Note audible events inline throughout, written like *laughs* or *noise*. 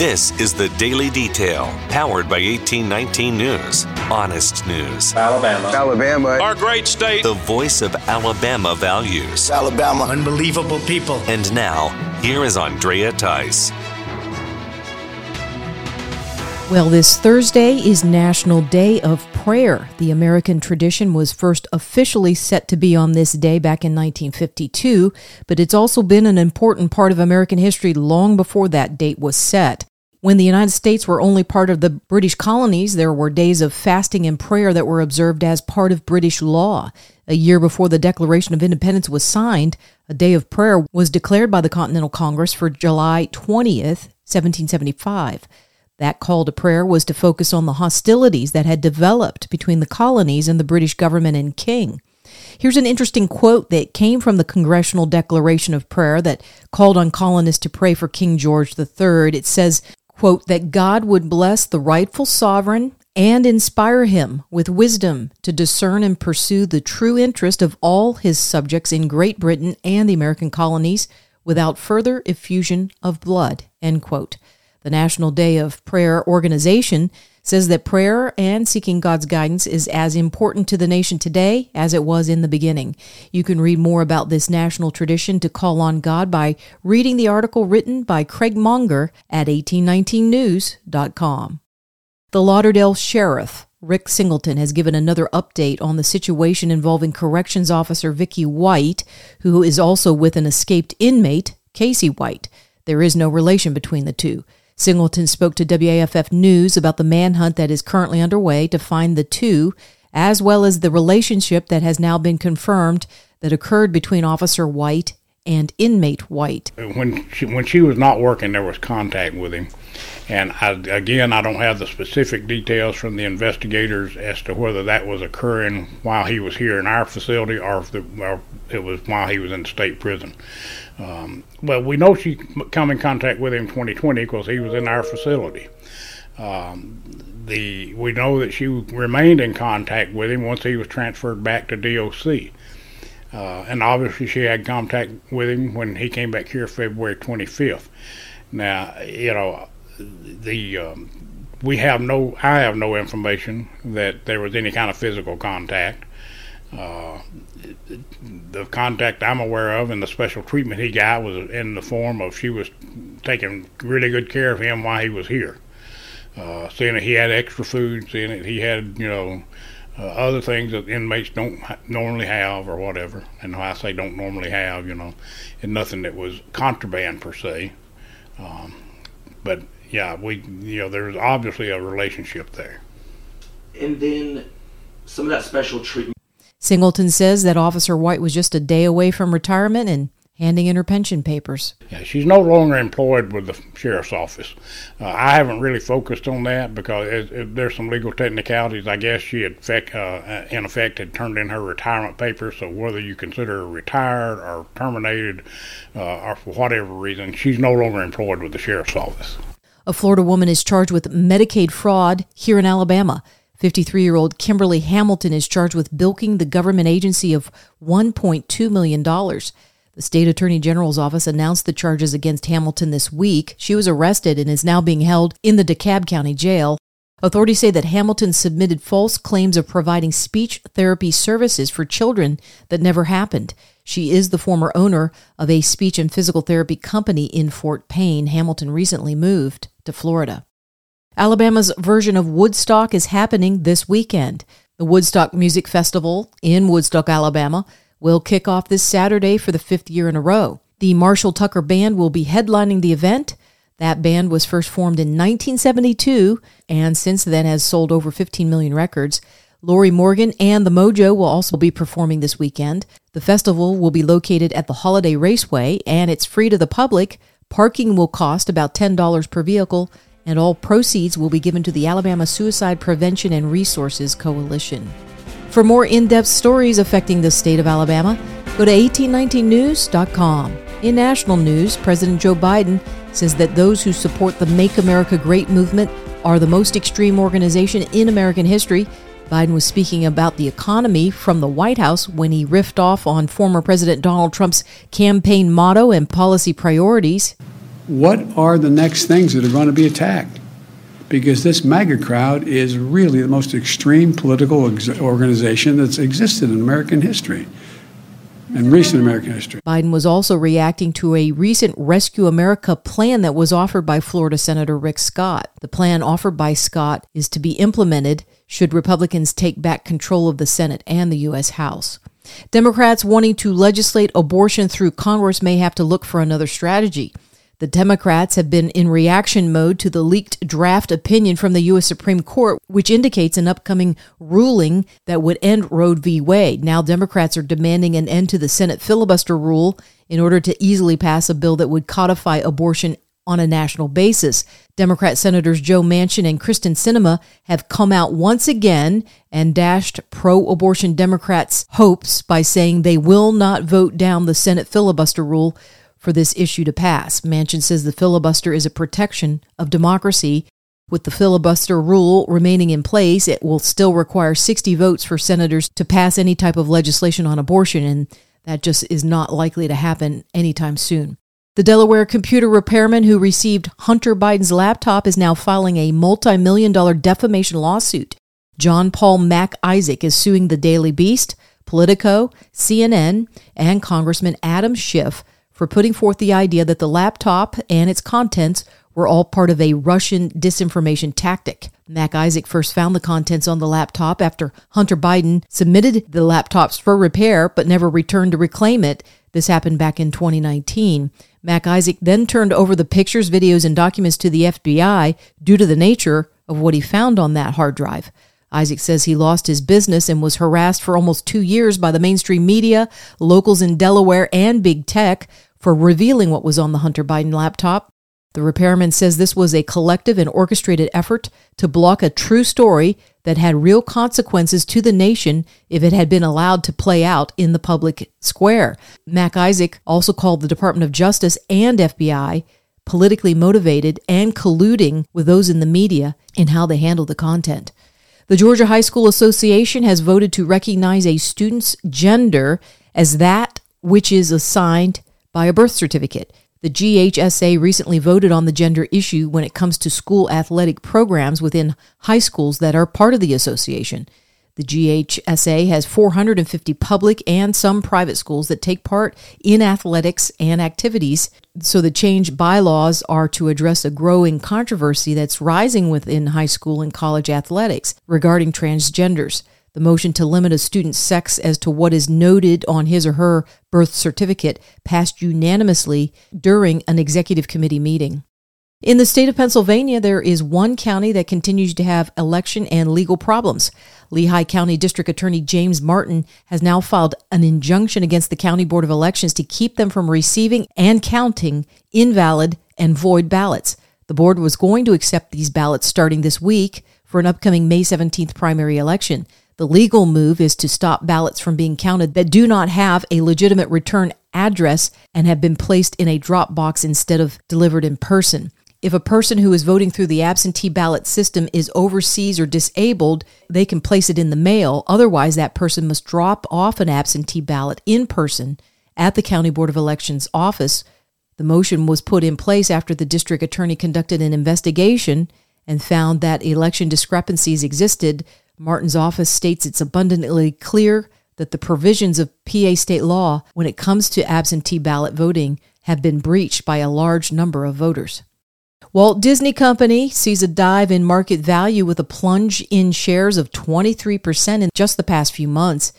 This is the Daily Detail, powered by 1819 News. Honest news. Alabama. Alabama. Our great state. The voice of Alabama values. Alabama. Unbelievable people. And now, here is Andrea Tice. Well, this Thursday is National Day of Prayer. The American tradition was first officially set to be on this day back in 1952, but it's also been an important part of American history long before that date was set. When the United States were only part of the British colonies, there were days of fasting and prayer that were observed as part of British law. A year before the Declaration of Independence was signed, a day of prayer was declared by the Continental Congress for July 20th, 1775. That call to prayer was to focus on the hostilities that had developed between the colonies and the British government and king. Here's an interesting quote that came from the Congressional Declaration of Prayer that called on colonists to pray for King George III. It says, quote, that God would bless the rightful sovereign and inspire him with wisdom to discern and pursue the true interest of all his subjects in Great Britain and the American colonies without further effusion of blood, end quote. The National Day of Prayer organization says that prayer and seeking God's guidance is as important to the nation today as it was in the beginning. You can read more about this national tradition to call on God by reading the article written by Craig Monger at 1819news.com. The Lauderdale Sheriff Rick Singleton has given another update on the situation involving corrections officer Vicky White, who is also with an escaped inmate, Casey White. There is no relation between the two. Singleton spoke to WAFF News about the manhunt that is currently underway to find the two, as well as the relationship that has now been confirmed that occurred between Officer White and inmate White. When she, when she was not working, there was contact with him. And I, again, I don't have the specific details from the investigators as to whether that was occurring while he was here in our facility or if the, or it was while he was in state prison. Um, well, we know she come in contact with him 2020 because he was in our facility. Um, the we know that she remained in contact with him once he was transferred back to DOC. Uh, and obviously, she had contact with him when he came back here February 25th. Now, you know, the um, we have no, I have no information that there was any kind of physical contact. Uh, the contact I'm aware of and the special treatment he got was in the form of she was taking really good care of him while he was here. Uh, seeing that he had extra food, seeing that he had, you know, uh, other things that inmates don't ha- normally have or whatever. And I say don't normally have, you know, and nothing that was contraband per se. Um, but yeah, we, you know, there's obviously a relationship there. And then some of that special treatment. Singleton says that Officer White was just a day away from retirement and handing in her pension papers. Yeah, she's no longer employed with the sheriff's office. Uh, I haven't really focused on that because it, it, there's some legal technicalities. I guess she had, effect, uh, in effect, had turned in her retirement papers. So whether you consider her retired or terminated, uh, or for whatever reason, she's no longer employed with the sheriff's office. A Florida woman is charged with Medicaid fraud here in Alabama. 53 year old Kimberly Hamilton is charged with bilking the government agency of $1.2 million. The state attorney general's office announced the charges against Hamilton this week. She was arrested and is now being held in the DeKalb County Jail. Authorities say that Hamilton submitted false claims of providing speech therapy services for children that never happened. She is the former owner of a speech and physical therapy company in Fort Payne. Hamilton recently moved to Florida. Alabama's version of Woodstock is happening this weekend. The Woodstock Music Festival in Woodstock, Alabama, will kick off this Saturday for the fifth year in a row. The Marshall Tucker Band will be headlining the event. That band was first formed in 1972 and since then has sold over 15 million records. Lorrie Morgan and the Mojo will also be performing this weekend. The festival will be located at the Holiday Raceway and it's free to the public. Parking will cost about $10 per vehicle and all proceeds will be given to the Alabama Suicide Prevention and Resources Coalition. For more in depth stories affecting the state of Alabama, go to 1819news.com. In national news, President Joe Biden says that those who support the Make America Great movement are the most extreme organization in American history. Biden was speaking about the economy from the White House when he riffed off on former President Donald Trump's campaign motto and policy priorities. what are the next things that are going to be attacked? Because this MAGA crowd is really the most extreme political organization that's existed in American history in recent American history. Biden was also reacting to a recent Rescue America plan that was offered by Florida Senator Rick Scott. The plan offered by Scott is to be implemented should Republicans take back control of the Senate and the U.S. House. Democrats wanting to legislate abortion through Congress may have to look for another strategy. The Democrats have been in reaction mode to the leaked draft opinion from the U.S. Supreme Court, which indicates an upcoming ruling that would end Roe v. Wade. Now, Democrats are demanding an end to the Senate filibuster rule in order to easily pass a bill that would codify abortion on a national basis. Democrat Senators Joe Manchin and Kyrsten Sinema have come out once again and dashed pro abortion Democrats' hopes by saying they will not vote down the Senate filibuster rule for this issue to pass. Manchin says the filibuster is a protection of democracy. With the filibuster rule remaining in place, it will still require 60 votes for senators to pass any type of legislation on abortion, and that just is not likely to happen anytime soon. The Delaware computer repairman who received Hunter Biden's laptop is now filing a multi million dollar defamation lawsuit. John Paul Mac Isaac is suing the Daily Beast, Politico, CNN, and Congressman Adam Schiff for putting forth the idea that the laptop and its contents were all part of a Russian disinformation tactic. Mac Isaac first found the contents on the laptop after Hunter Biden submitted the laptops for repair but never returned to reclaim it. This happened back in 2019. Mac Isaac then turned over the pictures, videos, and documents to the FBI due to the nature of what he found on that hard drive. Isaac says he lost his business and was harassed for almost two years by the mainstream media, locals in Delaware, and big tech for revealing what was on the Hunter Biden laptop. The repairman says this was a collective and orchestrated effort to block a true story that had real consequences to the nation if it had been allowed to play out in the public square. Mac Isaac also called the Department of Justice and FBI politically motivated and colluding with those in the media in how they handled the content. The Georgia High School Association has voted to recognize a student's gender as that which is assigned by a birth certificate. The GHSA recently voted on the gender issue when it comes to school athletic programs within high schools that are part of the association. The GHSA has 450 public and some private schools that take part in athletics and activities. So the change bylaws are to address a growing controversy that's rising within high school and college athletics regarding transgenders. The motion to limit a student's sex as to what is noted on his or her birth certificate passed unanimously during an executive committee meeting. In the state of Pennsylvania, there is one county that continues to have election and legal problems. Lehigh County District Attorney James Martin has now filed an injunction against the County Board of Elections to keep them from receiving and counting invalid and void ballots. The board was going to accept these ballots starting this week for an upcoming May 17th primary election. The legal move is to stop ballots from being counted that do not have a legitimate return address and have been placed in a drop box instead of delivered in person. If a person who is voting through the absentee ballot system is overseas or disabled, they can place it in the mail. Otherwise, that person must drop off an absentee ballot in person at the County Board of Elections office. The motion was put in place after the district attorney conducted an investigation and found that election discrepancies existed Martin's office states it's abundantly clear that the provisions of PA state law when it comes to absentee ballot voting have been breached by a large number of voters. Walt Disney Company sees a dive in market value with a plunge in shares of 23% in just the past few months.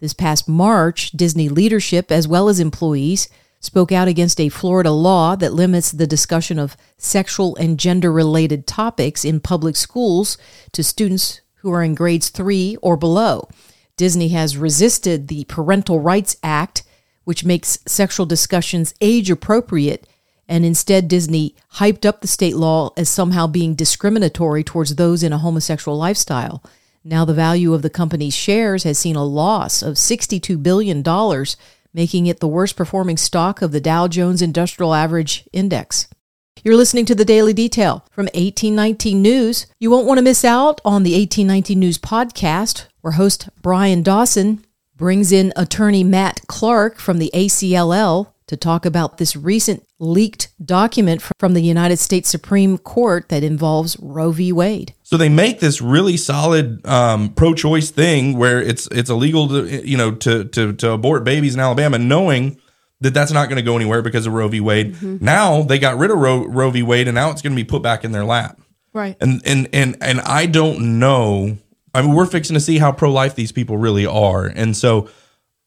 This past March, Disney leadership, as well as employees, spoke out against a Florida law that limits the discussion of sexual and gender related topics in public schools to students who are in grades three or below. Disney has resisted the Parental Rights Act, which makes sexual discussions age appropriate, and instead Disney hyped up the state law as somehow being discriminatory towards those in a homosexual lifestyle. Now the value of the company's shares has seen a loss of $62 billion, making it the worst performing stock of the Dow Jones Industrial Average Index. You're listening to the Daily Detail from 1819 News. You won't want to miss out on the 1819 News podcast, where host Brian Dawson brings in attorney Matt Clark from the ACLL to talk about this recent leaked document from the United States Supreme Court that involves Roe v. Wade. So they make this really solid um, pro-choice thing where it's it's illegal to you know to to to abort babies in Alabama, knowing that that's not going to go anywhere because of Roe v. Wade. Mm-hmm. Now they got rid of Roe, Roe v. Wade, and now it's going to be put back in their lap. Right. And and and and I don't know. I mean, we're fixing to see how pro-life these people really are, and so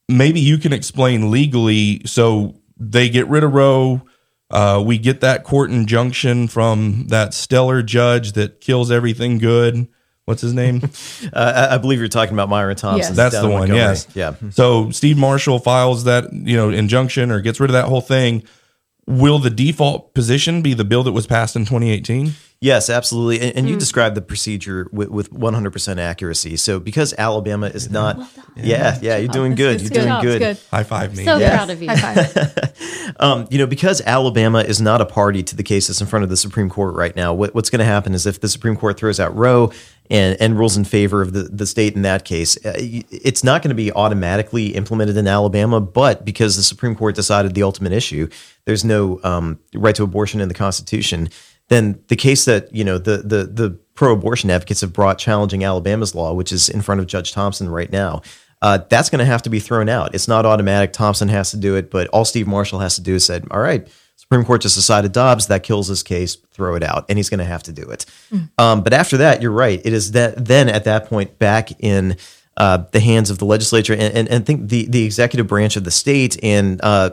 maybe you can explain legally. So they get rid of Roe. Uh, we get that court injunction from that stellar judge that kills everything good. What's his name? *laughs* uh, I believe you're talking about Myron Thompson. Yes. That's the one. Yes. Yeah. So Steve Marshall files that you know injunction or gets rid of that whole thing. Will the default position be the bill that was passed in 2018? Yes, absolutely. And, and mm. you described the procedure with, with 100% accuracy. So because Alabama is not, well yeah, yeah, you're doing good. You're doing good. good. High five me. So yeah. proud of you. High five. *laughs* um, you know, because Alabama is not a party to the case that's in front of the Supreme Court right now, what, what's going to happen is if the Supreme Court throws out Roe and, and rules in favor of the, the state in that case, uh, it's not going to be automatically implemented in Alabama, but because the Supreme Court decided the ultimate issue, there's no um, right to abortion in the Constitution then the case that you know the the the pro-abortion advocates have brought challenging Alabama's law, which is in front of Judge Thompson right now, uh, that's going to have to be thrown out. It's not automatic. Thompson has to do it, but all Steve Marshall has to do is said, "All right, Supreme Court just decided Dobbs that kills this case. Throw it out," and he's going to have to do it. Mm. Um, but after that, you're right. It is that then at that point back in uh, the hands of the legislature and, and, and think the, the executive branch of the state and uh,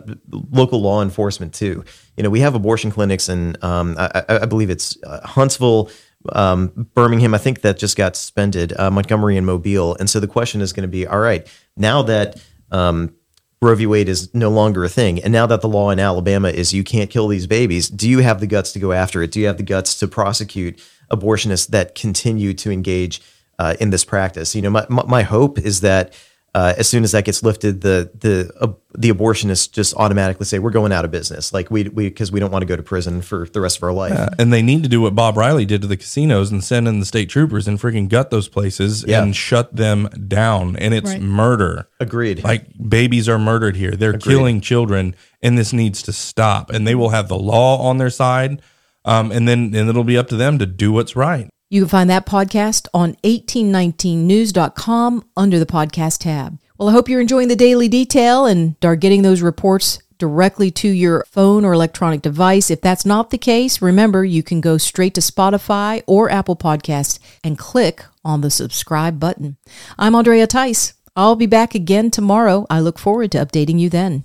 local law enforcement too. You know, we have abortion clinics and um, I, I, believe it's uh, Huntsville, um, Birmingham. I think that just got suspended, uh, Montgomery and Mobile. And so the question is going to be, all right, now that um, Roe v. Wade is no longer a thing, and now that the law in Alabama is you can't kill these babies, do you have the guts to go after it? Do you have the guts to prosecute abortionists that continue to engage? uh, in this practice. You know, my, my hope is that uh, as soon as that gets lifted, the the uh, the abortionists just automatically say we're going out of business, like we we because we don't want to go to prison for the rest of our life. Yeah, and they need to do what Bob Riley did to the casinos and send in the state troopers and freaking gut those places yeah. and shut them down. And it's right. murder. Agreed. Like babies are murdered here. They're Agreed. killing children, and this needs to stop. And they will have the law on their side. Um, and then and it'll be up to them to do what's right. You can find that podcast on 1819news.com under the podcast tab. Well, I hope you're enjoying the daily detail and are getting those reports directly to your phone or electronic device. If that's not the case, remember you can go straight to Spotify or Apple Podcasts and click on the subscribe button. I'm Andrea Tice. I'll be back again tomorrow. I look forward to updating you then.